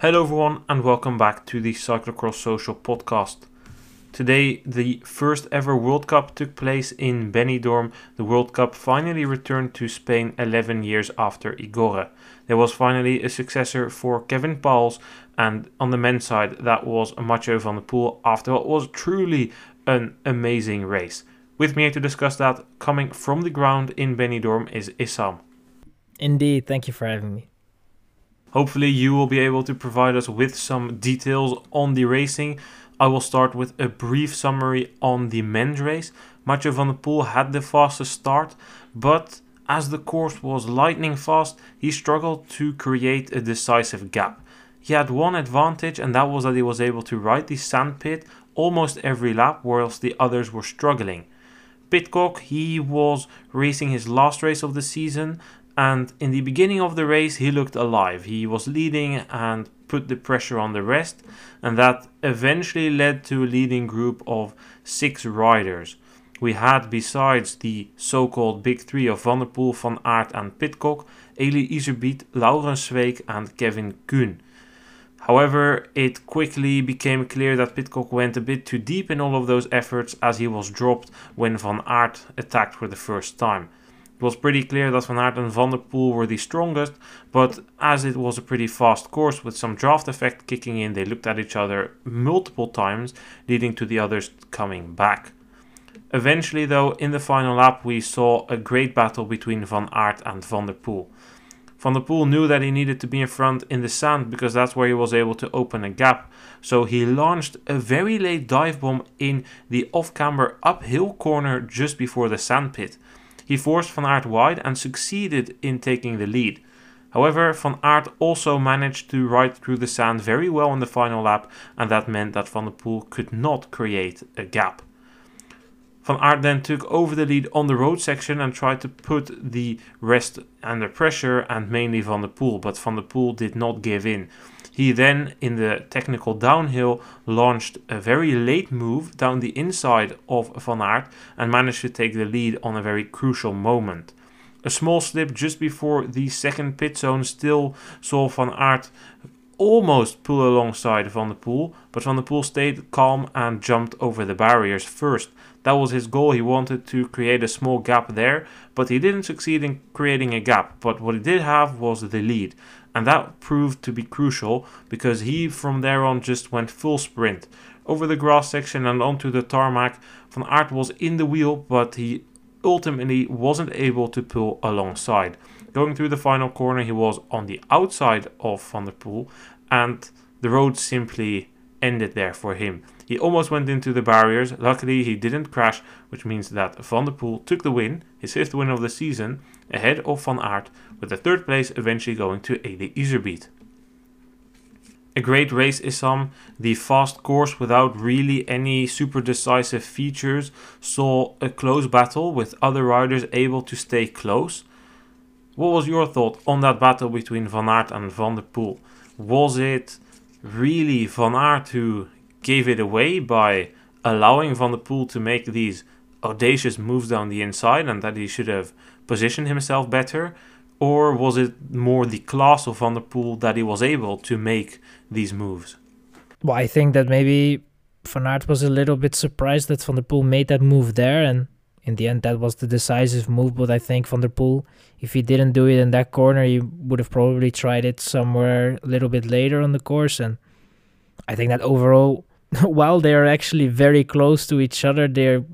Hello, everyone, and welcome back to the Cyclocross Social podcast. Today, the first ever World Cup took place in Benidorm. The World Cup finally returned to Spain 11 years after Igorre. There was finally a successor for Kevin Pauwels, and on the men's side, that was Mathieu van der Poel after what was truly an amazing race. With me to discuss that, coming from the ground in Benidorm, is Issam. Indeed, thank you for having me. Hopefully, you will be able to provide us with some details on the racing. I will start with a brief summary on the men's race. Mathieu van der Poel had the fastest start, but as the course was lightning fast, he struggled to create a decisive gap. He had one advantage, and that was that he was able to ride the sandpit almost every lap, whilst the others were struggling. Pidcock, he was racing his last race of the season and in the beginning of the race, he looked alive. He was leading and put the pressure on the rest, and that eventually led to a leading group of six riders. We had, besides the so called big three of Van der Poel, Van Aert, and Pidcock, Eli Iserbyt, Laurens Sweeck, and Kevin Kuhn. However, it quickly became clear that Pidcock went a bit too deep in all of those efforts as he was dropped when Van Aert attacked for the first time. It was pretty clear that Van Aert and Van der Poel were the strongest, but as it was a pretty fast course with some draft effect kicking in, they looked at each other multiple times, leading to the others coming back. Eventually, though, in the final lap, we saw a great battle between Van Aert and Van der Poel. Van der Poel knew that he needed to be in front in the sand because that's where he was able to open a gap. So he launched a very late dive bomb in the off camber uphill corner just before the sandpit. He forced Van Aert wide and succeeded in taking the lead. However, Van Aert also managed to ride through the sand very well in the final lap, and that meant that Van der Poel could not create a gap. Van Aert then took over the lead on the road section and tried to put the rest under pressure and mainly Van der Poel, but Van der Poel did not give in. He then, in the technical downhill, launched a very late move down the inside of Van Aert and managed to take the lead on a very crucial moment. A small slip just before the second pit zone still saw Van Aert almost pull alongside Van der Poel, but Van der Poel stayed calm and jumped over the barriers first. That was his goal. He wanted to create a small gap there, but he didn't succeed in creating a gap. But what he did have was the lead and that proved to be crucial because he from there on just went full sprint over the grass section and onto the tarmac. Van Aert was in the wheel, but he ultimately wasn't able to pull alongside. Going through the final corner, he was on the outside of Van der Poel, and the road simply ended there for him. He almost went into the barriers. Luckily, he didn't crash, which means that Van der Poel took the win, his fifth win of the season, ahead of Van Aert, with the third place eventually going to Eli Iserbyt. A great race Issam, the fast course without really any super decisive features, saw a close battle with other riders able to stay close. What was your thought on that battle between Van Aert and Van der Poel? Was it really Van Aert who gave it away by allowing Van der Poel to make these audacious moves down the inside and that he should have positioned himself better? Or was it more the class of Van der Poel that he was able to make these moves? Well, I think that maybe Van Aert was a little bit surprised that Van der Poel made that move there. And in the end, that was the decisive move. But I think Van der Poel, if he didn't do it in that corner, he would have probably tried it somewhere a little bit later on the course. And I think that overall, while they are actually very close to each other, they're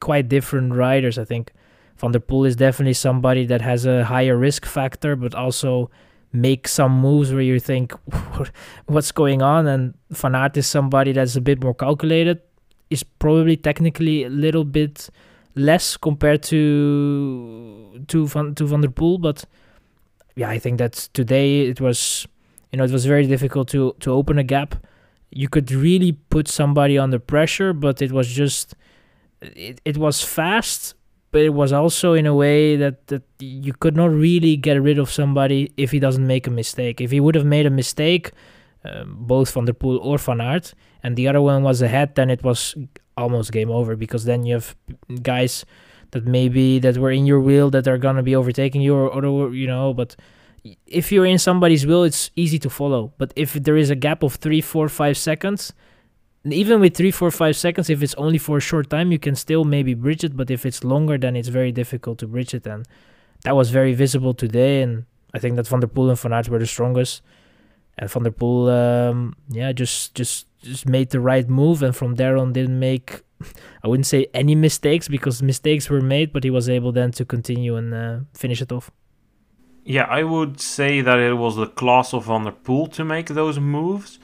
quite different riders. I think Van der Poel is definitely somebody that has a higher risk factor, but also make some moves where you think, what's going on? And Van Aert is somebody that's a bit more calculated, is probably technically a little bit less compared to to Van to Van der Poel, but yeah, I think that today it was you know it was very difficult to to open a gap. You could really put somebody under pressure, but it was just it, it was fast but it was also in a way that, that you could not really get rid of somebody if he doesn't make a mistake. If he would have made a mistake, um, both Van der Poel or Van Aert, and the other one was ahead, then it was almost game over because then you have guys that maybe that were in your wheel that are gonna be overtaking you or, or you know, but if you're in somebody's wheel, it's easy to follow. But if there is a gap of three, four, five seconds, even with three, four, five seconds, if it's only for a short time, you can still maybe bridge it. But if it's longer, then it's very difficult to bridge it. And that was very visible today. And I think that Van der Poel and Van Aert were the strongest. And Van der Poel, um, yeah, just just just made the right move, and from there on didn't make, I wouldn't say any mistakes because mistakes were made, but he was able then to continue and uh, finish it off. Yeah, I would say that it was the class of Van der Poel to make those moves,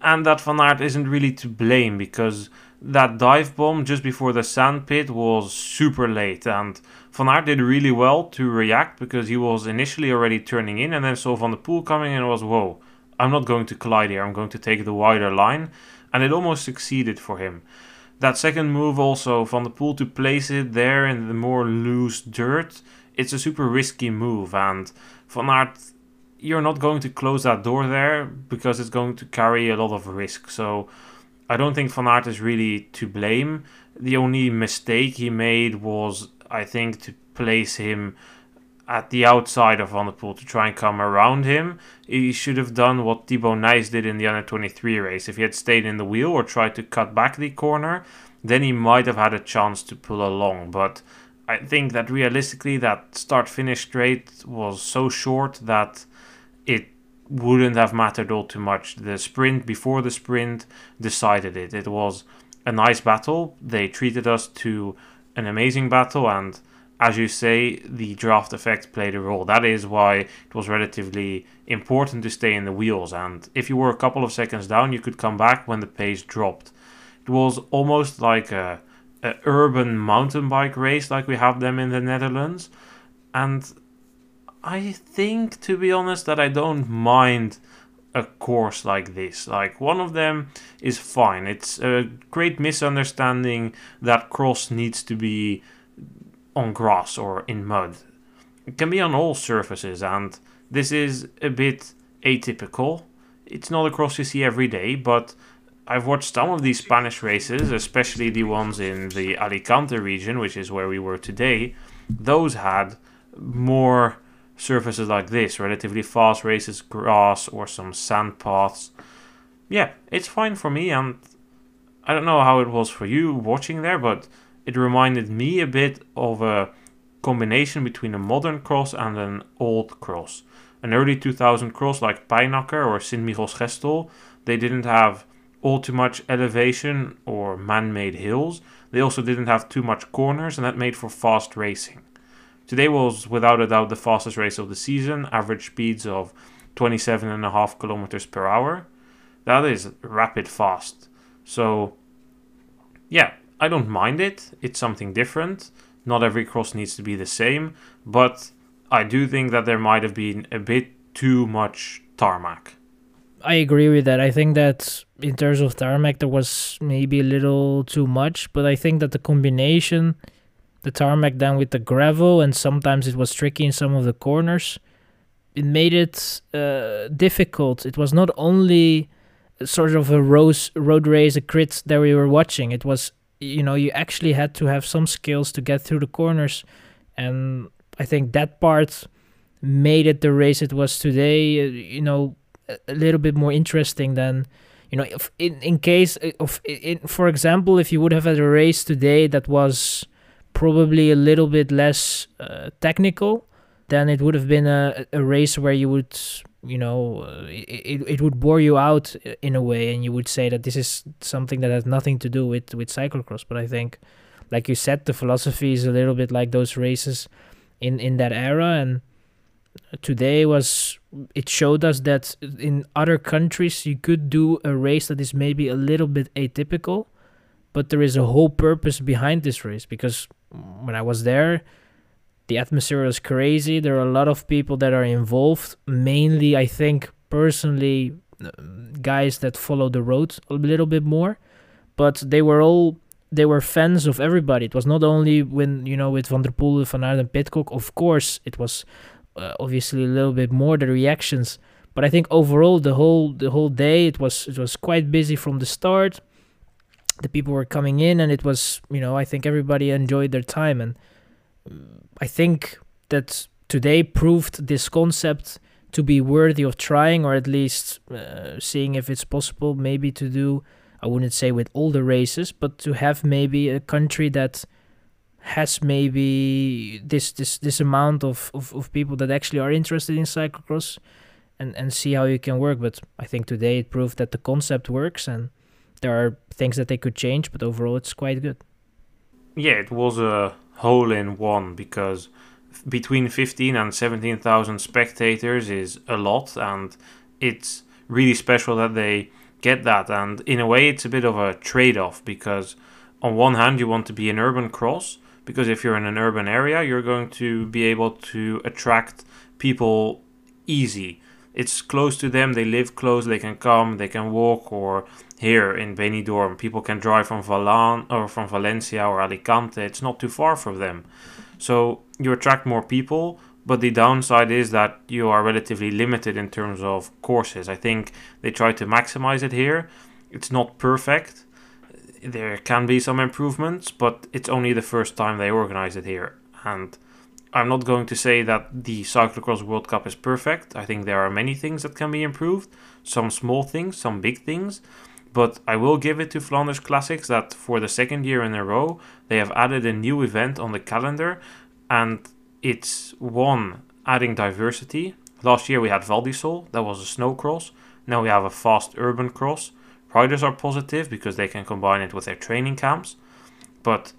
and that Van Aert isn't really to blame because that dive bomb just before the sand pit was super late, and Van Aert did really well to react because he was initially already turning in and then saw Van der Poel coming and was whoa I'm not going to collide here. I'm going to take the wider line. And it almost succeeded for him. That second move also, Van der Poel to place it there in the more loose dirt, it's a super risky move. And Van Aert, you're not going to close that door there because it's going to carry a lot of risk. So I don't think Van Aert is really to blame. The only mistake he made was, I think, to place him at the outside of Van der Poel to try and come around him. He should have done what Thibaut Nys did in the under 23 race. If he had stayed in the wheel or tried to cut back the corner, then he might have had a chance to pull along. But I think that realistically, that start finish straight was so short that it wouldn't have mattered all too much. The sprint before the sprint decided it. It was a nice battle. They treated us to an amazing battle and as you say, the draft effect played a role. That is why it was relatively important to stay in the wheels. And if you were a couple of seconds down, you could come back when the pace dropped. It was almost like a, a urban mountain bike race, like we have them in the Netherlands. And I think, to be honest, that I don't mind a course like this. Like one of them is fine. It's a great misunderstanding that cross needs to be on grass or in mud. It can be on all surfaces, and this is a bit atypical. It's not a cross you see every day, but I've watched some of these Spanish races, especially the ones in the Alicante region, which is where we were today. Those had more surfaces like this, relatively fast races, grass or some sand paths. Yeah, it's fine for me, and I don't know how it was for you watching there, but it reminded me a bit of a combination between a modern cross and an old cross. An early 2000 cross like Pijnacker or Sint Michiels they didn't have all too much elevation or man-made hills. They also didn't have too much corners and that made for fast racing. Today was without a doubt the fastest race of the season, average speeds of 27.5 kilometers per hour. That is rapid fast. So, yeah, I don't mind it. It's something different. Not every cross needs to be the same, but I do think that there might have been a bit too much tarmac. I agree with that. I think that in terms of tarmac, there was maybe a little too much, but I think that the combination, the tarmac down with the gravel, and sometimes it was tricky in some of the corners, it made it uh, difficult. It was not only sort of a rose, road race, a crit that we were watching, it was you know you actually had to have some skills to get through the corners. And i think that part made it the race it was today uh, you know a little bit more interesting than you know if in, in case uh, of in, for example if you would have had a race today that was probably a little bit less uh, technical than it would have been a, a race where you would you know uh, it, it would bore you out in a way and you would say that this is something that has nothing to do with with cyclocross. But i think like you said the philosophy is a little bit like those races in in that era. And today was it showed us that in other countries you could do a race that is maybe a little bit atypical but there is a whole purpose behind this race because when i was there the atmosphere was crazy. There are a lot of people that are involved. Mainly, I think personally, uh, guys that follow the road a little bit more, but they were all they were fans of everybody. It was not only when you know with Van der Poel, Van Aert, and Pidcock. Of course, it was uh, obviously a little bit more the reactions, but I think overall the whole the whole day it was it was quite busy from the start. The people were coming in, and it was you know I think everybody enjoyed their time. And I think that today proved this concept to be worthy of trying or at least uh, seeing if it's possible maybe to do I wouldn't say with all the races but to have maybe a country that has maybe this this this amount of, of, of people that actually are interested in cyclocross and and see how you can work. But I think today it proved that the concept works and there are things that they could change but overall it's quite good yeah it was a hole in one because between 15 and 17,000 spectators is a lot, and it's really special that they get that. And in a way, it's a bit of a trade off because, on one hand, you want to be an urban cross, because if you're in an urban area, you're going to be able to attract people easy. It's close to them, they live close, they can come, they can walk, or here in Benidorm, people can drive from Valan or from Valencia or Alicante. It's not too far from them. So you attract more people, but the downside is that you are relatively limited in terms of courses. I think they try to maximize it here. It's not perfect. There can be some improvements, but it's only the first time they organize it here. And I'm not going to say that the Cyclocross World Cup is perfect. I think there are many things that can be improved, some small things, some big things. But I will give it to Flanders Classics that for the second year in a row, they have added a new event on the calendar, and it's one adding diversity. Last year we had Val di that was a snow cross. Now we have a fast urban cross. Riders are positive because they can combine it with their training camps. But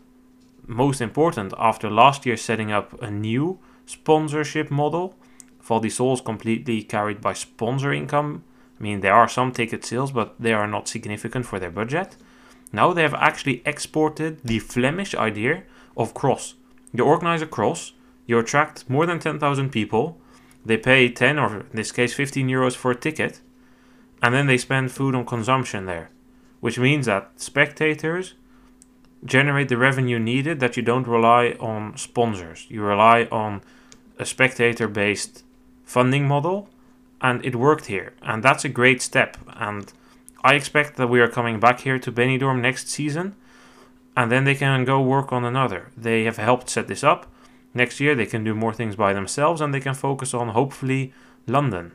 most important, after last year setting up a new sponsorship model, Val is completely carried by sponsor income I mean, there are some ticket sales, but they are not significant for their budget. Now they have actually exported the Flemish idea of cross. You organize a cross, you attract more than 10,000 people, they pay 10 or in this case 15 euros for a ticket, and then they spend food on consumption there. Which means that spectators generate the revenue needed that you don't rely on sponsors. You rely on a spectator based funding model and it worked here, and that's a great step. And I expect that we are coming back here to Benidorm next season, and then they can go work on another. They have helped set this up. Next year, they can do more things by themselves, and they can focus on hopefully London.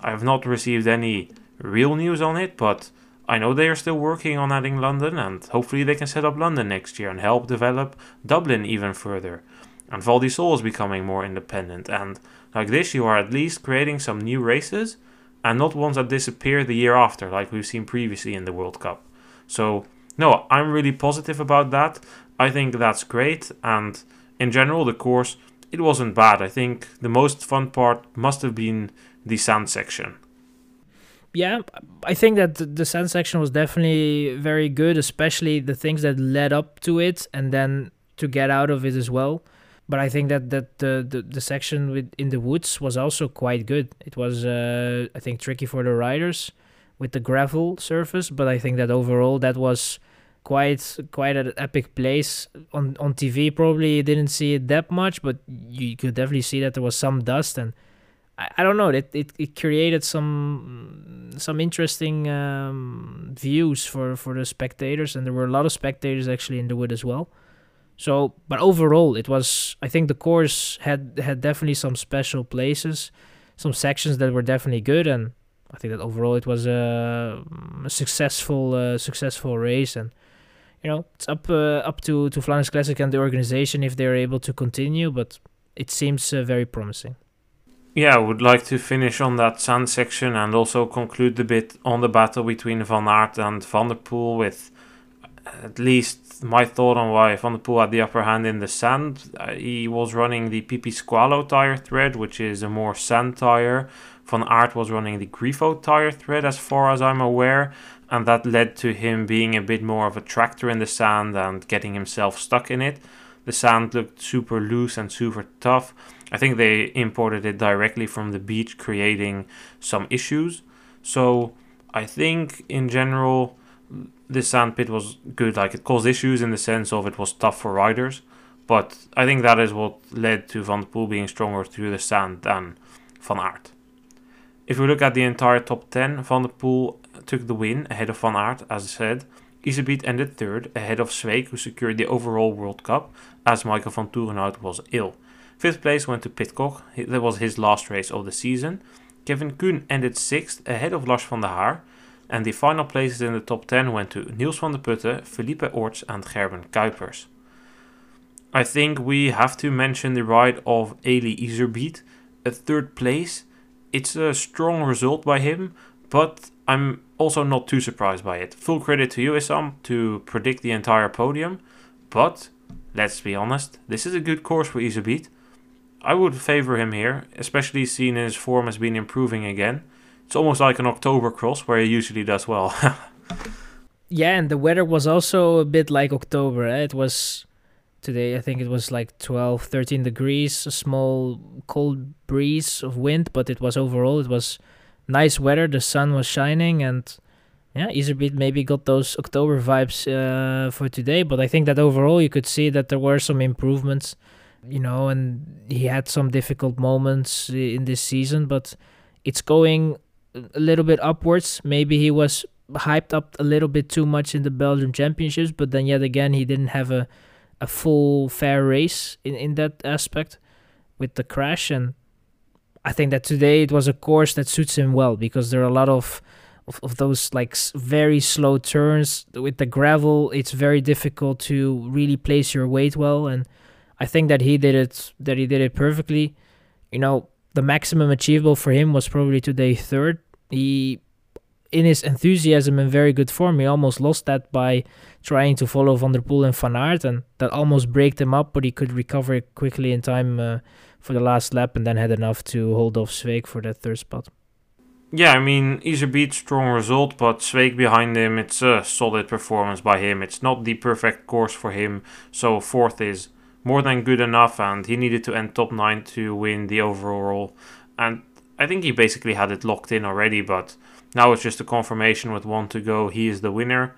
I have not received any real news on it, but I know they are still working on adding London, and hopefully they can set up London next year and help develop Dublin even further. And Val di Sole is becoming more independent, and like this, you are at least creating some new races and not ones that disappear the year after, like we've seen previously in the World Cup. So, no, I'm really positive about that. I think that's great. And in general, the course, it wasn't bad. I think the most fun part must have been the sand section. Yeah, I think that the sand section was definitely very good, especially the things that led up to it and then to get out of it as well but I think that that the, the, the section with in the woods was also quite good. It was uh, I think tricky for the riders with the gravel surface, but I think that overall that was quite quite an epic place on on TV. Probably you didn't see it that much, but you could definitely see that there was some dust and. I, I don't know. It, it it created some some interesting um, views for, for the spectators, and there were a lot of spectators actually in the wood as well. So, but overall, it was. I think the course had had definitely some special places, some sections that were definitely good, and I think that overall it was a, a successful uh, successful race. And you know, it's up uh, up to to Flanders Classic and the organization if they're able to continue, but it seems uh, very promising. Yeah, I would like to finish on that sand section and also conclude the bit on the battle between Van Aert and Van der Poel with at least my thought on why Van der Poel had the upper hand in the sand. Uh, he was running the Pipisquallo tire thread, which is a more sand tire. Van Aert was running the Grifo tire thread, as far as I'm aware, and that led to him being a bit more of a tractor in the sand and getting himself stuck in it. The sand looked super loose and super tough. I think they imported it directly from the beach, creating some issues. So I think in general this sandpit was good. Like it caused issues in the sense of it was tough for riders, but I think that is what led to Van der Poel being stronger through the sand than Van Aert. If we look at the entire top 10, Van der Poel took the win ahead of Van Aert, as I said. Iserbyt ended third, ahead of Sweeck, who secured the overall World Cup, as Michael Vanthourenhout was ill. Fifth place went to Pidcock, that was his last race of the season. Kevin Kuhn ended sixth ahead of Lars van der Haar, and the final places in the top 10 went to Niels Vandeputte, Felipe Orts, and Gerben Kuipers. I think we have to mention the ride of Eli Iserbyt, a third place. It's a strong result by him, but I'm also not too surprised by it. Full credit to you, to predict the entire podium, but let's be honest, this is a good course for Iserbyt. I would favor him here, especially seeing his form has been improving again. It's almost like an October cross where he usually does well. yeah, and the weather was also a bit like October. Eh? It was today, I think it was like 12, 13 degrees, a small cold breeze of wind, but it was overall, it was nice weather. The sun was shining, and yeah, Iserbyt maybe got those October vibes uh, for today. But I think that overall, you could see that there were some improvements, you know, and he had some difficult moments in this season, but it's going a little bit upwards. Maybe he was hyped up a little bit too much in the Belgium Championships, but then yet again, he didn't have a a full fair race in, in that aspect with the crash. And I think that today it was a course that suits him well because there are a lot of of, of those like very slow turns with the gravel. It's very difficult to really place your weight well. And I think that he did it that he did it perfectly. You know the maximum achievable for him was probably today third he in his enthusiasm and very good form, he almost lost that by trying to follow Van der Poel and Van Aert, and that almost braked him up, but he could recover quickly in time uh, for the last lap and then had enough to hold off Sweeck for that third spot. Yeah, I mean, Iserbyt, strong result, but Sweeck behind him, it's a solid performance by him. It's not the perfect course for him, so fourth is more than good enough, and he needed to end top 9 to win the overall. And I think he basically had it locked in already, but now it's just a confirmation with one to go. He is the winner.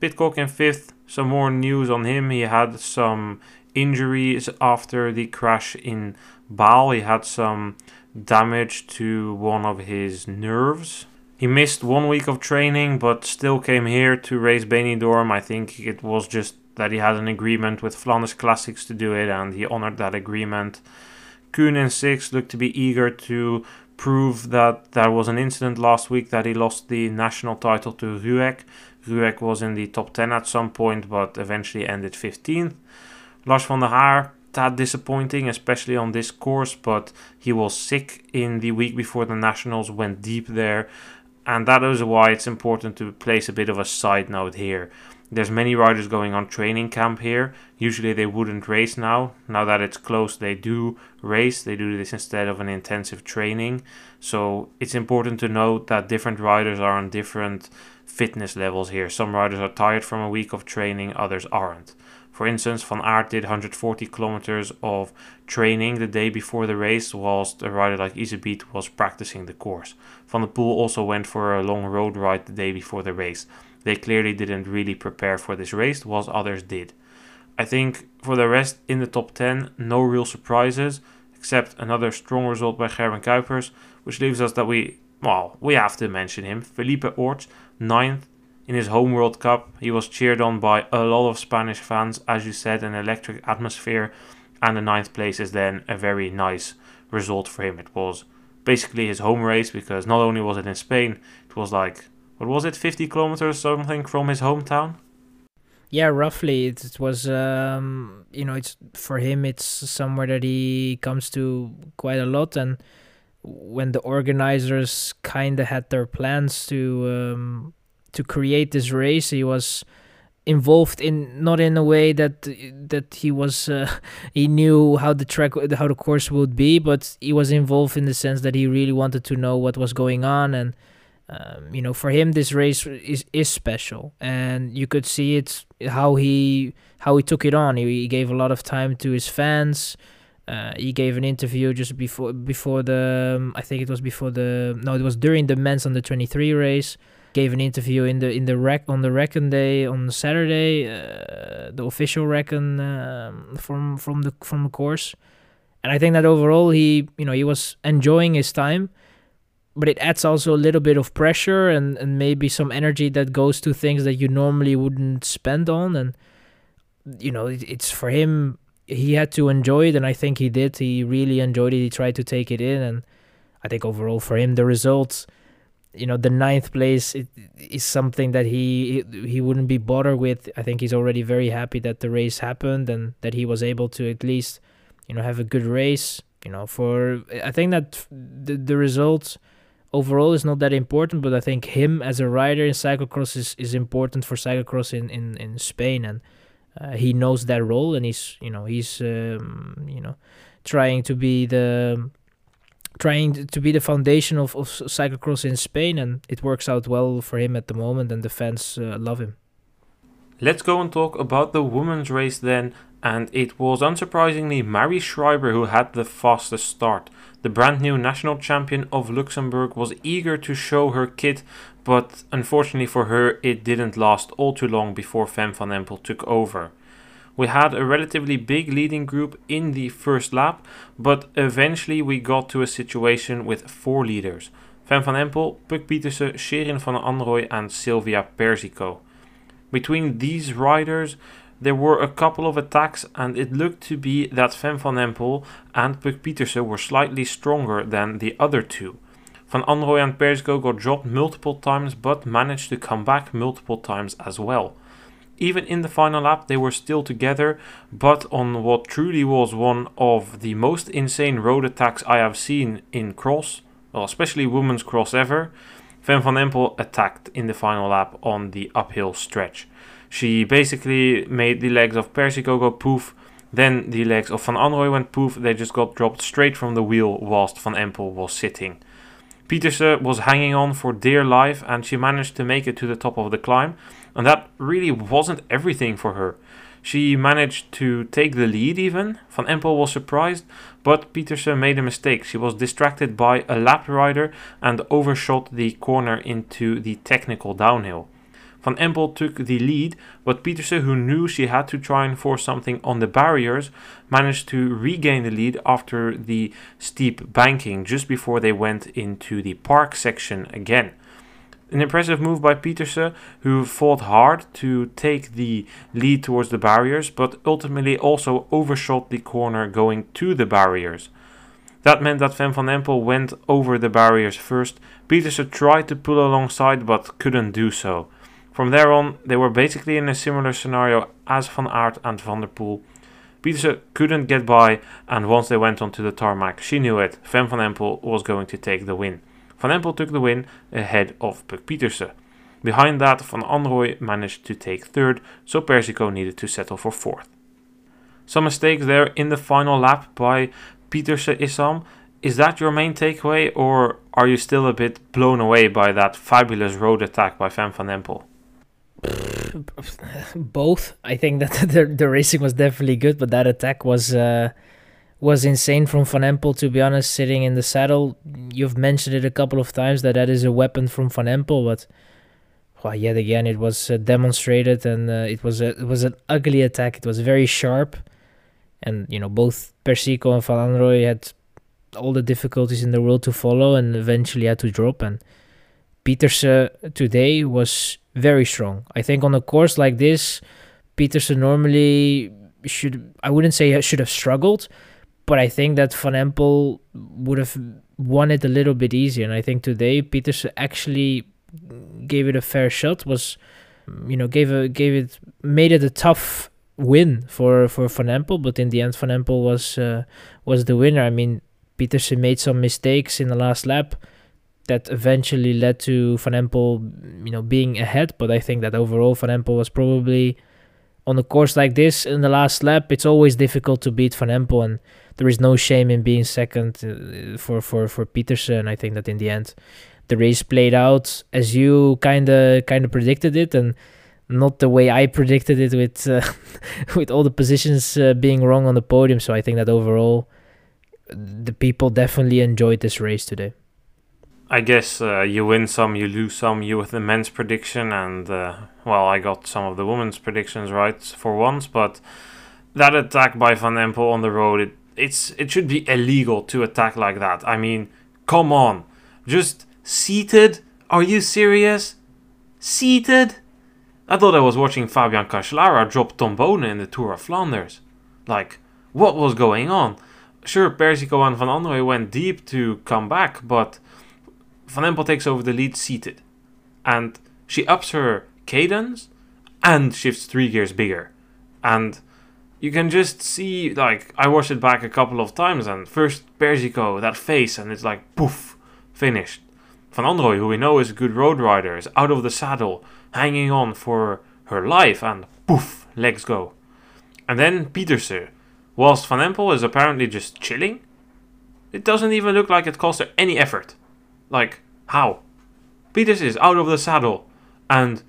Pidcock in fifth. Some more news on him. He had some injuries after the crash in Baal. He had some damage to one of his nerves. He missed one week of training, but still came here to race Benidorm. I think it was just that he had an agreement with Flanders Classics to do it, and he honored that agreement. Kuhn in six looked to be eager to prove that there was an incident last week that he lost the national title to Rüegg. Rüegg was in the top 10 at some point, but eventually ended 15th. Lars van der Haar, tad disappointing, especially on this course, but he was sick in the week before the nationals, went deep there, and that is why it's important to place a bit of a side note here. There's many riders going on training camp here. Usually they wouldn't race now. Now that it's closed, they do race. They do this instead of an intensive training. So it's important to note that different riders are on different fitness levels here. Some riders are tired from a week of training, others aren't. For instance, Van Aert did 140 kilometers of training the day before the race, whilst a rider like Iserbyt was practicing the course. Van der Poel also went for a long road ride the day before the race. They clearly didn't really prepare for this race, whilst others did. I think for the rest in the top 10, no real surprises, except another strong result by Gerben Kuipers, which leaves us that we, well, we have to mention him. Felipe Orts, ninth in his home World Cup. He was cheered on by a lot of Spanish fans, as you said, an electric atmosphere, and the ninth place is then a very nice result for him. It was basically his home race because not only was it in Spain, it was like what was it, 50 kilometers something from his hometown? Yeah, roughly. It, it was, um, you know, it's for him. It's somewhere that he comes to quite a lot, and when the organizers kind of had their plans to um, to create this race, he was involved in not in a way that that he was uh, he knew how the track how the course would be but he was involved in the sense that he really wanted to know what was going on and um, you know, for him, this race is is special, and you could see it how he how he took it on. He, he gave a lot of time to his fans. Uh, he gave an interview just before before the um, I think it was before the no it was during the men's under 23 race. Gave an interview in the in the rec on the recon day on Saturday, uh, the official recon um, from from the from the course, and I think that overall he you know he was enjoying his time but it adds also a little bit of pressure and, and maybe some energy that goes to things that you normally wouldn't spend on and you know it, it's for him he had to enjoy it and i think he did he really enjoyed it he tried to take it in and I think overall for him the results, you know, the ninth place it, is something that he he wouldn't be bothered with. I think he's already very happy that the race happened and that he was able to at least, you know, have a good race. You know, for I think that the the results overall is not that important, but I think him as a rider in cyclocross is, is important for cyclocross in, in, in Spain, and uh, he knows that role, and he's you know he's um, you know trying to be the trying to be the foundation of, of cyclocross in Spain, and it works out well for him at the moment, and the fans uh, love him. Let's go and talk about the women's race then, and it was unsurprisingly Marie Schreiber who had the fastest start. The brand new national champion of Luxembourg was eager to show her kit, but unfortunately for her, it didn't last all too long before Fem van Empel took over. We had a relatively big leading group in the first lap, but eventually we got to a situation with four leaders Fem van Empel, Puk Pieterse, Shirin van Anrooij, and Silvia Persico. Between these riders, there were a couple of attacks, and it looked to be that Fem van Empel and Puk Pieterse were slightly stronger than the other two. Van Anrooij and Persico got dropped multiple times, but managed to come back multiple times as well. Even in the final lap, they were still together, but on what truly was one of the most insane road attacks I have seen in cross, well, especially women's cross ever, Fem van Empel attacked in the final lap on the uphill stretch. She basically made the legs of Persico go poof, then the legs of Van Anrooij went poof, they just got dropped straight from the wheel whilst Van Empel was sitting. Pieterse was hanging on for dear life and she managed to make it to the top of the climb, and that really wasn't everything for her. She managed to take the lead even. Van Empel was surprised, but Pieterse made a mistake. She was distracted by a lap rider and overshot the corner into the technical downhill. Van Empel took the lead, but Pieterse, who knew she had to try and force something on the barriers, managed to regain the lead after the steep banking just before they went into the park section again. An impressive move by Pieterse, who fought hard to take the lead towards the barriers, but ultimately also overshot the corner going to the barriers. That meant that Fem van Empel went over the barriers first. Pieterse tried to pull alongside but couldn't do so. From there on, they were basically in a similar scenario as Van Aert and Van der Poel. Pieterse couldn't get by, and once they went onto the tarmac, she knew it. Fem van Empel was going to take the win. Van Empel took the win ahead of Puk Pieterse. Behind that, Van Anrooij managed to take third, so Persico needed to settle for fourth. Some mistakes there in the final lap by Pieterse Issam. Is that your main takeaway, or are you still a bit blown away by that fabulous road attack by Fem van Empel? Both. I think that the the racing was definitely good, but that attack was uh, was insane from Van Empel. To be honest, sitting in the saddle, you've mentioned it a couple of times that that is a weapon from Van Empel, but well, yet again it was uh, demonstrated, and uh, it was a it was an ugly attack. It was very sharp, and you know both Persico and Van Anrooij had all the difficulties in the world to follow, and eventually had to drop and. Pieterse today was very strong. I think on a course like this, Pieterse normally should I wouldn't say should have struggled, but I think that Van Empel would have won it a little bit easier. And I think today Pieterse actually gave it a fair shot. Was you know gave a gave it made it a tough win for for Van Empel, but in the end Van Empel was uh, was the winner. I mean Pieterse made some mistakes in the last lap that eventually led to Van Empel, you know, being ahead. But I think that overall Van Empel was probably on a course like this in the last lap. It's always difficult to beat Van Empel, and there is no shame in being second uh, for for for Pieterse. I think that in the end, the race played out as you kind of kind of predicted it, and not the way I predicted it with uh, with all the positions uh, being wrong on the podium. So I think that overall, the people definitely enjoyed this race today. I guess uh, you win some, you lose some. You with the men's prediction, and uh, well, I got some of the women's predictions right for once. But that attack by Van Empel on the road, it it's it should be illegal to attack like that. I mean, come on, just seated? Are you serious? Seated? I thought I was watching Fabian Cancellara drop Tom Boonen in the Tour of Flanders. Like, what was going on? sure, Persico and Van Anrooij went deep to come back, but Van Empel takes over the lead seated. And she ups her cadence and shifts three gears bigger. And you can just see, like, I watched it back a couple of times, and first Persico, that face, and it's like, poof, finished. Van Anrooij, who we know is a good road rider, is out of the saddle, hanging on for her life, and poof, legs go. And then Pieterse, whilst Van Empel is apparently just chilling, it doesn't even look like it cost her any effort. Like, how? Pieterse is out of the saddle, and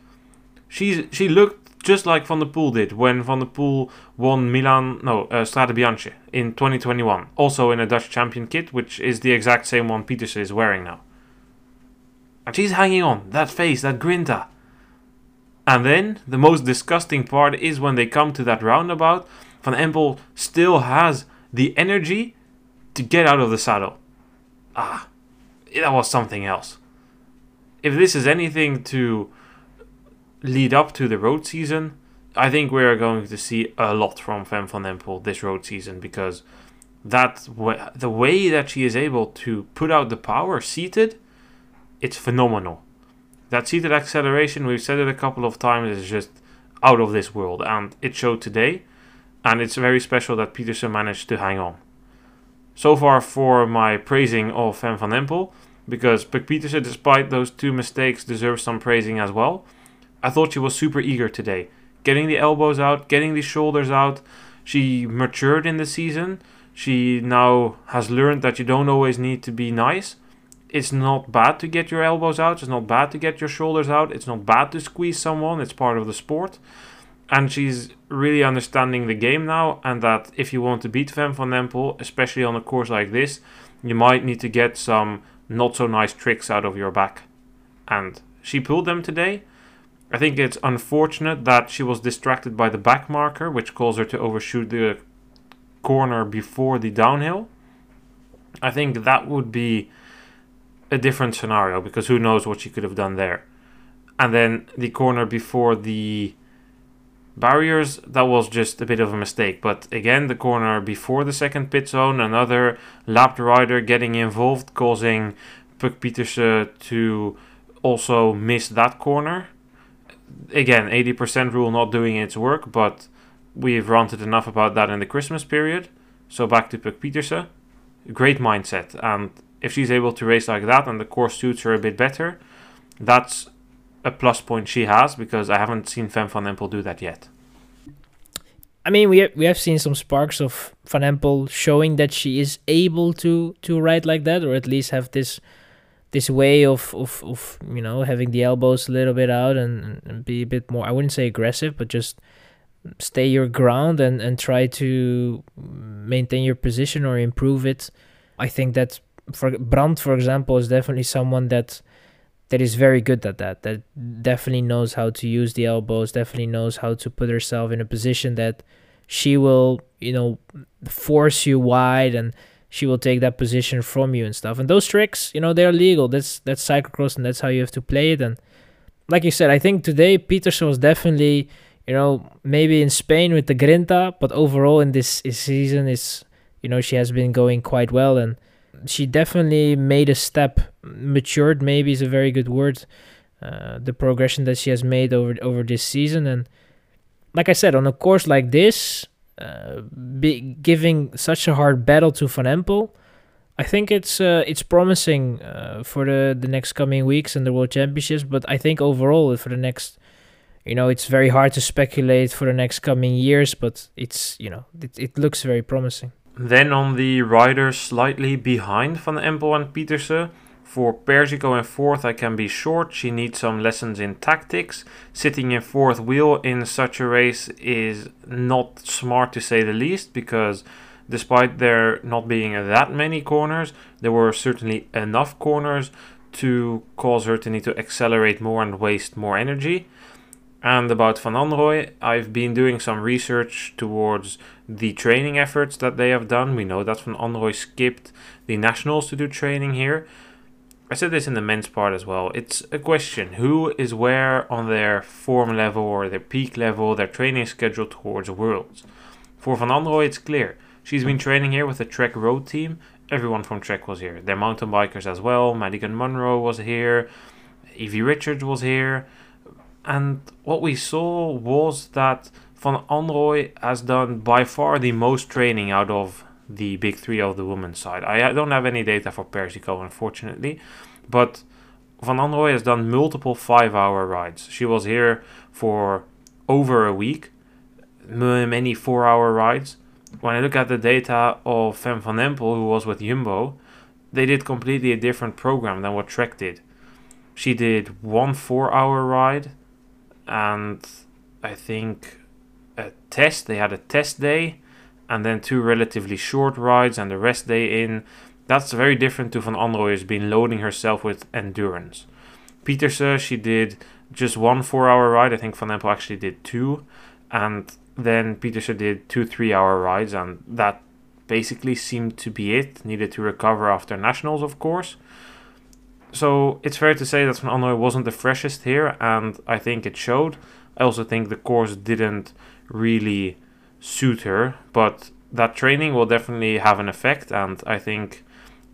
she's she looked just like Van der Poel did when Van der Poel won Milan, no, uh, Strade Bianche in 2021, also in a Dutch champion kit, which is the exact same one Peters is wearing now. And she's hanging on, that face, that grinta. And then the most disgusting part is when they come to that roundabout, Van Empel still has the energy to get out of the saddle. Ah, that was something else. If this is anything to lead up to the road season, I think we are going to see a lot from Fem van Empel this road season because that w- the way that she is able to put out the power seated, it's phenomenal. That seated acceleration, we've said it a couple of times, is just out of this world, and it showed today. And it's very special that Pieterse managed to hang on. So far for my praising of Fem van Empel, because Puk Pieterse, despite those two mistakes, deserves some praising as well. I thought she was super eager today. Getting the elbows out, getting the shoulders out. She matured in the season. She now has learned that you don't always need to be nice. It's not bad to get your elbows out. It's not bad to get your shoulders out. It's not bad to squeeze someone. It's part of the sport. And she's really understanding the game now. And that if you want to beat Fem van Empel, especially on a course like this, you might need to get some not so nice tricks out of your back. And she pulled them today. I think it's unfortunate that she was distracted by the back marker, which caused her to overshoot the corner before the downhill. I think that would be a different scenario because who knows what she could have done there. And then the corner before the barriers, that was just a bit of a mistake. But again, the corner before the second pit zone, another lapped rider getting involved, causing Puk Pieterse to also miss that corner again, 80% rule not doing its work, but we've ranted enough about that in the Christmas period. So back to Puk Pieterse. Great mindset. And if she's able to race like that and the course suits her a bit better, that's a plus point she has because I haven't seen Fem van Empel do that yet. I mean, we have, we have seen some sparks of Van Empel showing that she is able to to ride like that, or at least have this this way of, of, of you know having the elbows a little bit out and, and be a bit more I wouldn't say aggressive but just stay your ground and, and try to maintain your position or improve it. I think that for Brand, for example is definitely someone that that is very good at that. That definitely knows how to use the elbows, definitely knows how to put herself in a position that she will, you know, force you wide and she will take that position from you and stuff. And those tricks, you know, they're legal. That's that's cyclocross and that's how you have to play it. And like you said, I think today Pieterse was definitely, you know, maybe in Spain with the Grinta, but overall in this season is, you know, she has been going quite well and she definitely made a step. Matured maybe is a very good word. Uh, the progression that she has made over over this season and like I said, on a course like this, uh, be giving such a hard battle to Van Empel, I think it's uh, it's promising uh, for the the next coming weeks and the World Championships. But I think overall for the next, you know, it's very hard to speculate for the next coming years. But it's you know it it looks very promising. Then on the riders slightly behind Van Empel and Pieterse, for Persico in fourth, I can be short. She needs some lessons in tactics. Sitting in fourth wheel in such a race is not smart to say the least because despite there not being that many corners, there were certainly enough corners to cause her to need to accelerate more and waste more energy. And about Van Anrooij, I've been doing some research towards the training efforts that they have done. We know that Van Anrooij skipped the nationals to do training here. I said this in the men's part as well. It's a question who is where on their form level or their peak level, their training schedule towards Worlds. For Van Anrooij, it's clear. She's been training here with the Trek Road team. Everyone from Trek was here. They're mountain bikers as well. Madigan Munro was here. Evie Richards was here. And what we saw was that Van Anrooij has done by far the most training out of the big three of the women's side. I don't have any data for Persico, unfortunately, but Van Anrooij has done multiple five hour rides. She was here for over a week, many four hour rides. When I look at the data of Fem van Empel, who was with Jumbo, they did completely a different program than what Trek did. She did one four hour ride and I think a test. They had a test day and then two relatively short rides and the rest day in. That's very different to Van Anrooij's been loading herself with endurance. Pieterse, she did just one four hour ride. I think Van Empel actually did two. And then Pieterse did two three hour rides, and that basically seemed to be it. Needed to recover after nationals, of course. So it's fair to say that Van wasn't the freshest here, and I think it showed. I also think the course didn't really suit her, but that training will definitely have an effect, and I think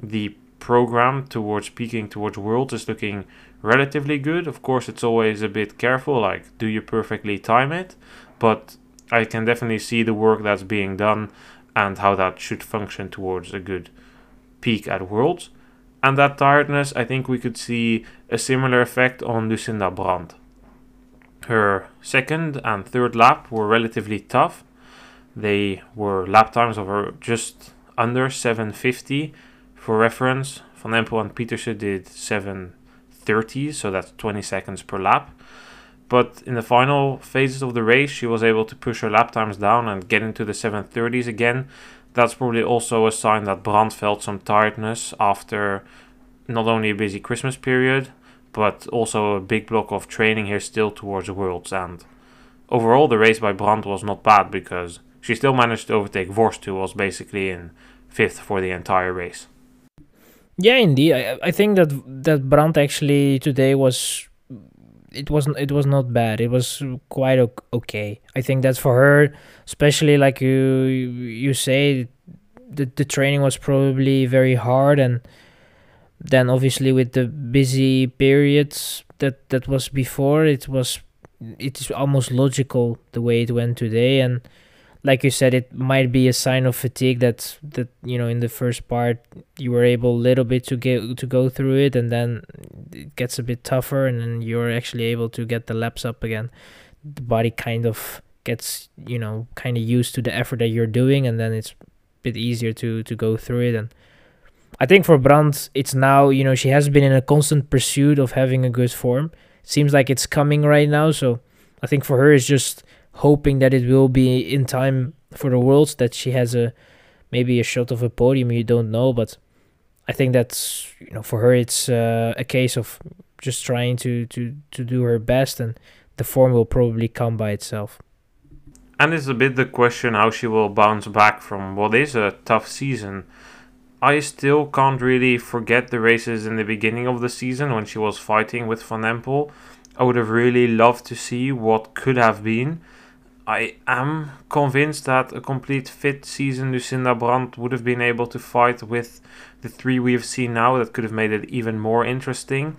the program towards peaking towards worlds is looking relatively good. Of course, it's always a bit careful, like, do you perfectly time it? But I can definitely see the work that's being done and how that should function towards a good peak at worlds. And that tiredness, I think we could see a similar effect on Lucinda Brand. Her second and third lap were relatively tough. They were lap times of just under 750. For reference, Van Empel and Pieterse did 730, so that's 20 seconds per lap. But in the final phases of the race, she was able to push her lap times down and get into the 730s again, that's probably also a sign that Brand felt some tiredness after not only a busy Christmas period, but also a big block of training here still towards Worlds. And overall, the race by Brand was not bad because she still managed to overtake Vorst, who was basically in fifth for the entire race. Yeah, indeed. I, I think that that Brand actually today was it wasn't it was not bad. It was quite okay. I think that's for her, especially like you you say, the the training was probably very hard, and then obviously with the busy periods that that was before, it was it is almost logical the way it went today, and like you said, it might be a sign of fatigue that that you know in the first part you were able a little bit to get to go through it, and then it gets a bit tougher, and then you're actually able to get the laps up again. The body kind of gets you know kind of used to the effort that you're doing, and then it's a bit easier to to go through it. And I think for Brand, it's now you know she has been in a constant pursuit of having a good form. seems like it's coming right now, so I think for her it's just hoping that it will be in time for the worlds that she has a maybe a shot of a podium you don't know but i think that's you know for her it's uh, a case of just trying to to to do her best and the form will probably come by itself. And it's a bit the question how she will bounce back from what is a tough season. I still can't really forget the races in the beginning of the season when she was fighting with Van Empel. I would have really loved to see what could have been I am convinced that a complete fit season Lucinda Brand would have been able to fight with the three we have seen now. That could have made it even more interesting.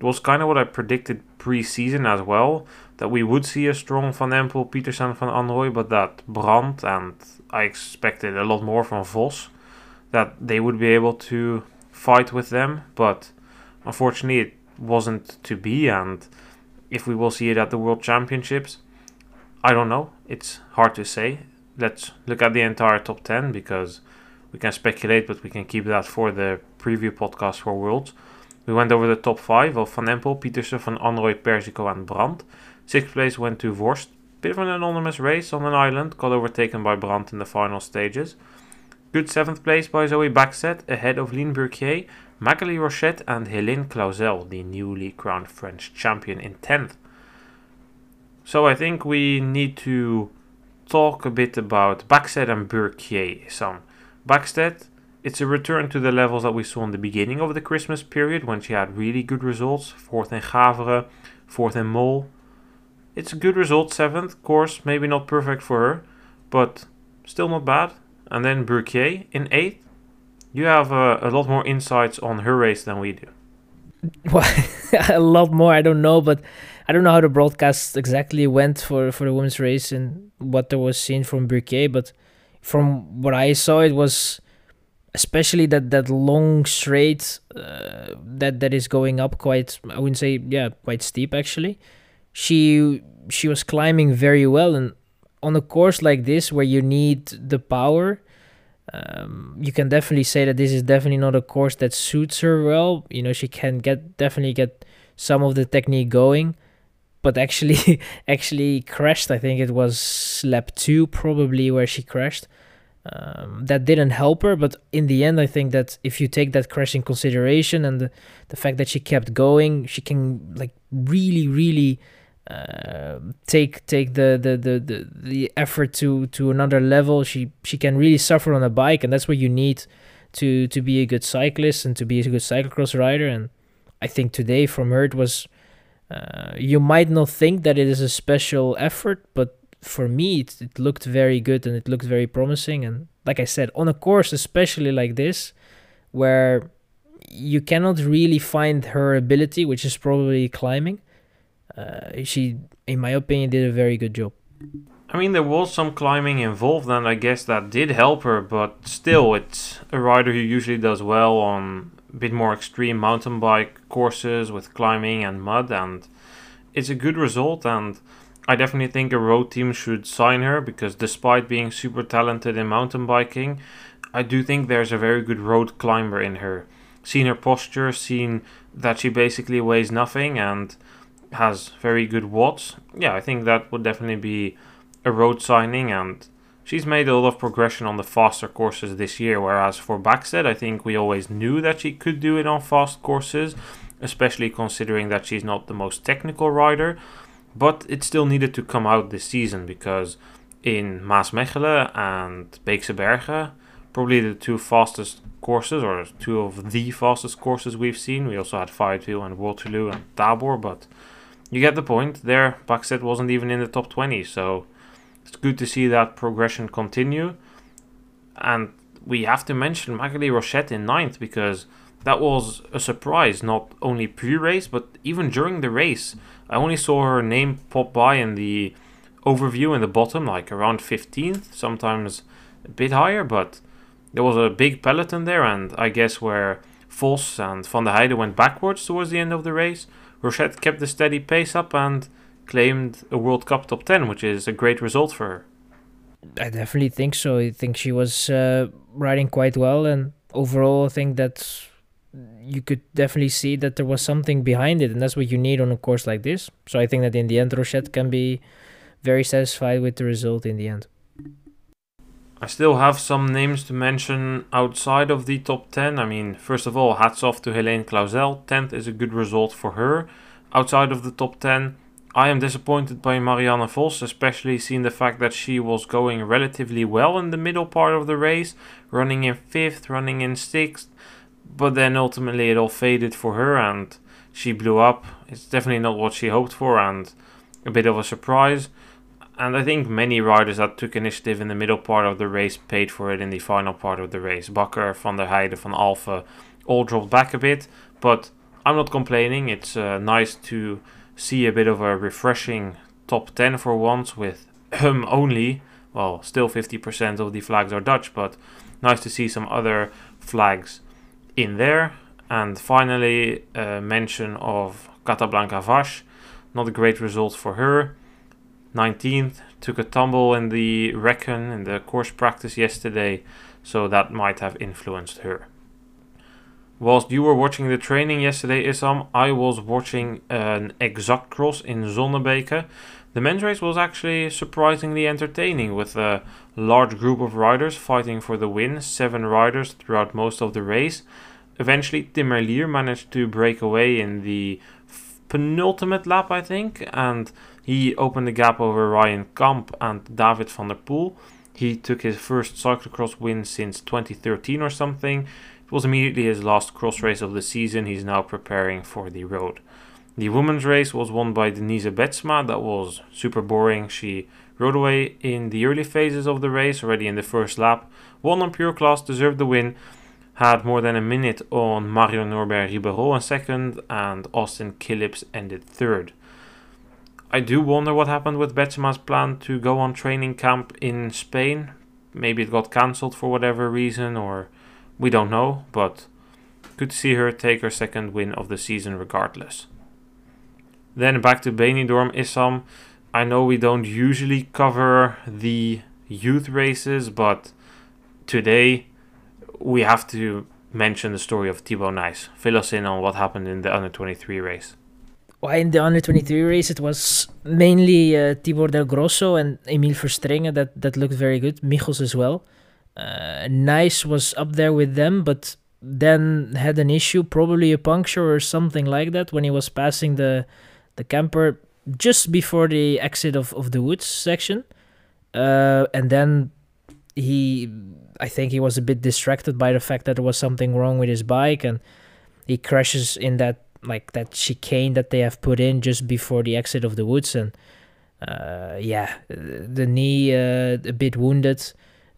It was kind of what I predicted pre-season as well, that we would see a strong Van Empel, Pieterse, Van Anrooij, but that Brand, and I expected a lot more from Vos, that they would be able to fight with them, but unfortunately it wasn't to be. And if we will see it at the World Championships, I don't know. It's hard to say. Let's look at the entire top 10 because we can speculate, but we can keep that for the preview podcast for Worlds. We went over the top 5 of Van Empel, Pieterse, Van Anrooij, Persico, and Brand. Sixth place went to Vorst. Bit of an anonymous race on an island, got overtaken by Brand in the final stages. Good seventh place by Zoe Bäckstedt, ahead of Line Burquier, Magali Rochette, and Helene Clauzel, the newly crowned French champion in 10th. So I think we need to talk a bit about Bäckstedt and Burquier. Some Bäckstedt, it's a return to the levels that we saw in the beginning of the Christmas period when she had really good results. Fourth in Gavere, fourth in Mol. It's a good result, seventh, of course, maybe not perfect for her, but still not bad. and then Burquier in eighth. You have uh, a lot more insights on her race than we do. Well, a lot more. I don't know, but I don't know how the broadcast exactly went for for the women's race and what there was seen from Burquier. But from what I saw, it was especially that that long straight uh, that that is going up quite. I wouldn't say yeah, quite steep actually. She she was climbing very well and on a course like this where you need the power um, you can definitely say that this is definitely not a course that suits her well. You know, she can get definitely get some of the technique going, but actually actually crashed. I think it was lap two probably where she crashed. Um, that didn't help her, but in the end, I think that if you take that crash in consideration and the, the fact that she kept going, she can like really, really uh, take take the, the, the, the, the effort to, to another level. She she can really suffer on a bike, and that's what you need to to be a good cyclist and to be a good cyclocross rider. And I think today from her it was. Uh, you might not think that it is a special effort, but for me it, it looked very good and it looked very promising. And like I said, on a course especially like this, where you cannot really find her ability, which is probably climbing uh, she, in my opinion, did a very good job. I mean, there was some climbing involved, and I guess that did help her, but still, it's a rider who usually does well on bit more extreme mountain bike courses with climbing and mud, and it's a good result. And I definitely think a road team should sign her because despite being super talented in mountain biking, I do think there's a very good road climber in her. Seen her posture, seen that she basically weighs nothing, and has very good watts. Yeah, I think that would definitely be a road signing, and she's made a lot of progression on the faster courses this year. Whereas for Bäckstedt, I think we always knew that she could do it on fast courses, especially considering that she's not the most technical rider. But it still needed to come out this season because in Maasmechelen and Beekse Bergen, probably the two fastest courses or two of the fastest courses we've seen. We also had Fayetteville and Waterloo and Tabor, but you get the point. There, Bäckstedt wasn't even in the top 20, so it's good to see that progression continue. And we have to mention Magali Rochette in ninth because that was a surprise, not only pre race, but even during the race. I only saw her name pop by in the overview in the bottom, like around 15th, sometimes a bit higher, but there was a big peloton there, and I guess where Vos and Van der Heijden went backwards towards the end of the race, Rochette kept the steady pace up and claimed a World Cup top 10, which is a great result for her. I definitely think so. I think she was uh, riding quite well, and overall, I think that you could definitely see that there was something behind it, and that's what you need on a course like this. So I think that in the end, Rochette can be very satisfied with the result in the end. I still have some names to mention outside of the top 10. I mean, first of all, hats off to Helene Clauzel. 10th is a good result for her. Outside of the top 10, I am disappointed by Marianne Vos, especially seeing the fact that she was going relatively well in the middle part of the race, running in 5th, running in 6th, but then ultimately it all faded for her and she blew up. It's definitely not what she hoped for and a bit of a surprise. And I think many riders that took initiative in the middle part of the race paid for it in the final part of the race. Bakker, Van der Heijden, Van Alphen all dropped back a bit, but I'm not complaining. It's uh, nice to see a bit of a refreshing top 10 for once with only, well, still 50% of the flags are Dutch, but nice to see some other flags in there. And finally, a mention of Kata Blanka Vas. Not a great result for her. 19th, took a tumble in the recon in the course practice yesterday, so that might have influenced her. Whilst you were watching the training yesterday, Issam, I was watching an exact cross in Zonnebeke. The men's race was actually surprisingly entertaining with a large group of riders fighting for the win, seven riders throughout most of the race. Eventually, Tim Merlier managed to break away in the penultimate lap, I think, and he opened the gap over Ryan Kamp and David van der Poel. He took his first cyclocross win since 2013 or something. It was immediately his last cross race of the season. He's now preparing for the road. The women's race was won by Denise Betsma. That was super boring. She rode away in the early phases of the race, already in the first lap. Won on pure class, deserved the win. Had more than a minute on Marion Norbert Riberolle in second, and Austin Killips ended third. I do wonder what happened with Betsma's plan to go on training camp in Spain. Maybe it got cancelled for whatever reason, or we don't know, but good to see her take her second win of the season regardless. Then back to Benidorm Issam. I know we don't usually cover the youth races, but today we have to mention the story of Thibaut Nys. Fill us in on what happened in the under 23 race. Well, in the under 23 race, it was mainly uh, Tibor Del Grosso and Emiel Verstrynge that, that looked very good. Michels as well. Uh, Nys was up there with them, but then had an issue, probably a puncture or something like that, when he was passing the the camper just before the exit of, of the woods section. Uh, and then he, I think he was a bit distracted by the fact that there was something wrong with his bike, and he crashes in that like that chicane that they have put in just before the exit of the woods, and uh, yeah, the knee uh, a bit wounded.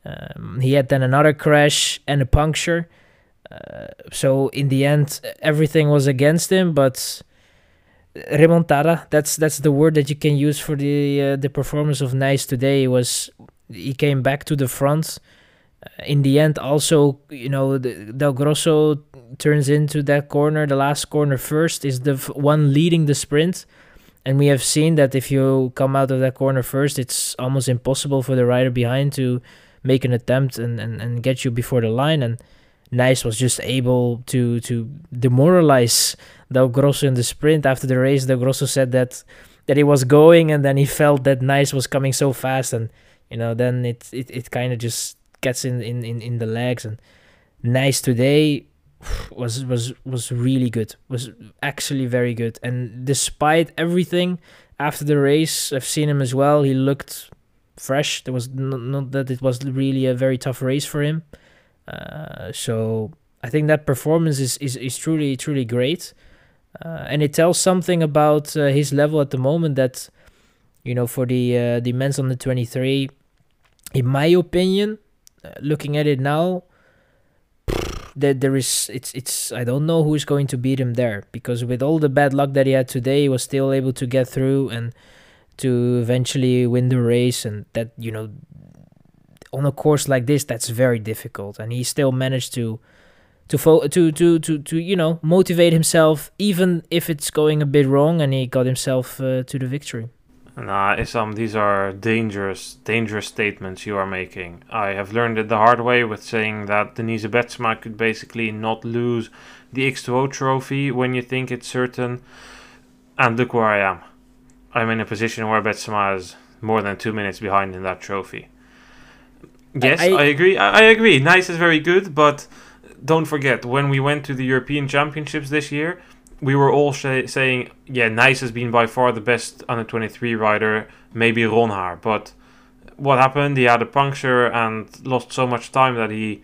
Um, he had then another crash and a puncture. Uh, so in the end, everything was against him, but remontada that's that's the word that you can use for the uh, the performance of Nys today was he came back to the front uh, in the end also you know the, Del Grosso turns into that corner the last corner first is the f- one leading the sprint and we have seen that if you come out of that corner first it's almost impossible for the rider behind to make an attempt and, and, and get you before the line. And Nys was just able to to demoralize Del Grosso in the sprint. After the race, Del Grosso said that that he was going and then he felt that Nys was coming so fast. And you know then it it, it kind of just gets in, in, in, in the legs. And Nys today was was was really good. Was actually very good. And despite everything after the race I've seen him as well. He looked fresh there was not, that it was really a very tough race for him uh, so I think that performance is, is, is truly truly great, uh, and it tells something about uh, his level at the moment. That you know, for the uh, the men's under twenty three, in my opinion, uh, looking at it now, that there is it's it's I don't know who is going to beat him there because with all the bad luck that he had today, he was still able to get through and to eventually win the race, and that you know on a course like this that's very difficult and he still managed to to fo- to to to to you know motivate himself even if it's going a bit wrong and he got himself uh, to the victory Nah, Issam, these are dangerous, dangerous statements you are making. I have learned it the hard way with saying that Denise Betsma could basically not lose the X2O trophy when you think it's certain. And look where I am. I'm in a position where Betsma is more than two minutes behind in that trophy. Yes, I, I, I agree. I, I, agree. Nys is very good, but don't forget when we went to the European Championships this year, we were all sh- saying, yeah, Nys has been by far the best under 23 rider, maybe Ronhaar. But what happened? He had a puncture and lost so much time that he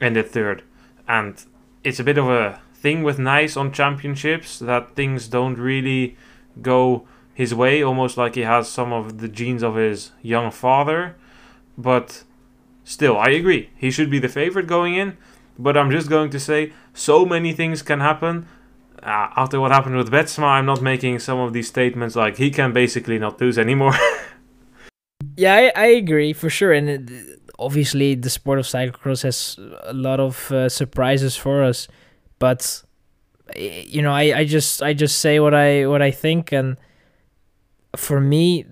ended third. And it's a bit of a thing with Nys on championships that things don't really go his way, almost like he has some of the genes of his young father. But Still, I agree. He should be the favorite going in, but I'm just going to say so many things can happen. Uh, after what happened with Betsma, I'm not making some of these statements like he can basically not lose anymore. yeah, I, I, agree for sure. And it, obviously, the sport of cyclocross has a lot of uh, surprises for us. But you know, I, I just I just say what I what I think, and for me,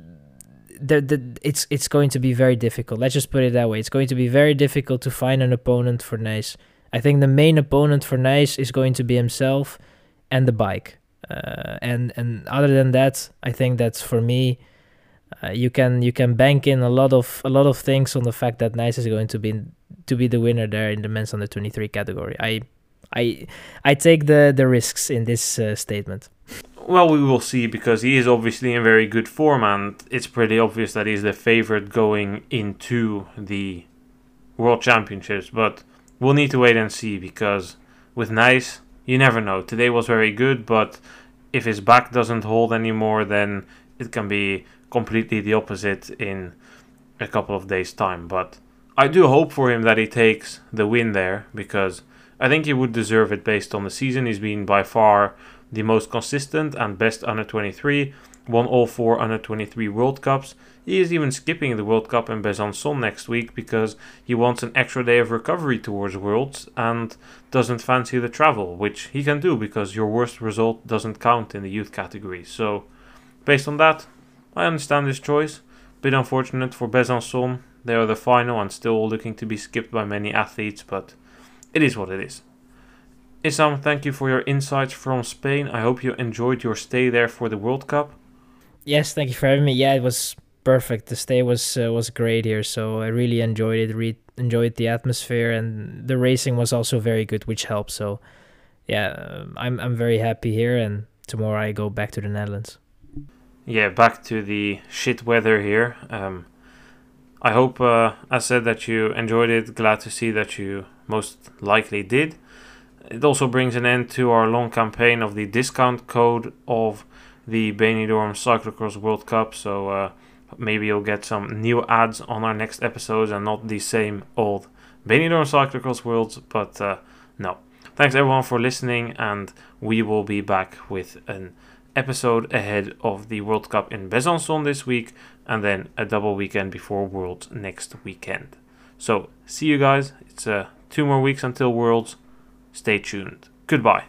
the, the it's it's going to be very difficult. Let's just put it that way. It's going to be very difficult to find an opponent for Nys. I think the main opponent for Nys is going to be himself and the bike. Uh, and and other than that, I think that's for me. Uh, you can you can bank in a lot of a lot of things on the fact that Nys is going to be to be the winner there in the men's under 23 category. I I I take the the risks in this uh, statement. Well, we will see because he is obviously in very good form, and it's pretty obvious that he's the favorite going into the World Championships. But we'll need to wait and see because with Nys, you never know. Today was very good, but if his back doesn't hold anymore, then it can be completely the opposite in a couple of days' time. But I do hope for him that he takes the win there because I think he would deserve it based on the season. He's been by far the most consistent and best under 23, won all four under 23 World Cups. He is even skipping the World Cup in Besançon next week because he wants an extra day of recovery towards Worlds and doesn't fancy the travel, which he can do because your worst result doesn't count in the youth category. So, based on that, I understand his choice. Bit unfortunate for Besançon. They are the final and still looking to be skipped by many athletes, but it is what it is. Issam, thank you for your insights from Spain. I hope you enjoyed your stay there for the World Cup. Yes, thank you for having me. Yeah, it was perfect. The stay was uh, was great here, so I really enjoyed it. Re- enjoyed the atmosphere, and the racing was also very good, which helped. So, yeah, um, I'm I'm very happy here, and tomorrow I go back to the Netherlands. Yeah, back to the shit weather here. Um, I hope, uh, I said that you enjoyed it. Glad to see that you most likely did. It also brings an end to our long campaign of the discount code of the Benidorm Cyclocross World Cup. So uh, maybe you'll get some new ads on our next episodes and not the same old Benidorm Cyclocross Worlds. But uh, no. Thanks everyone for listening, and we will be back with an episode ahead of the World Cup in Besançon this week, and then a double weekend before Worlds next weekend. So, see you guys. It's uh, two more weeks until Worlds. Stay tuned. Goodbye.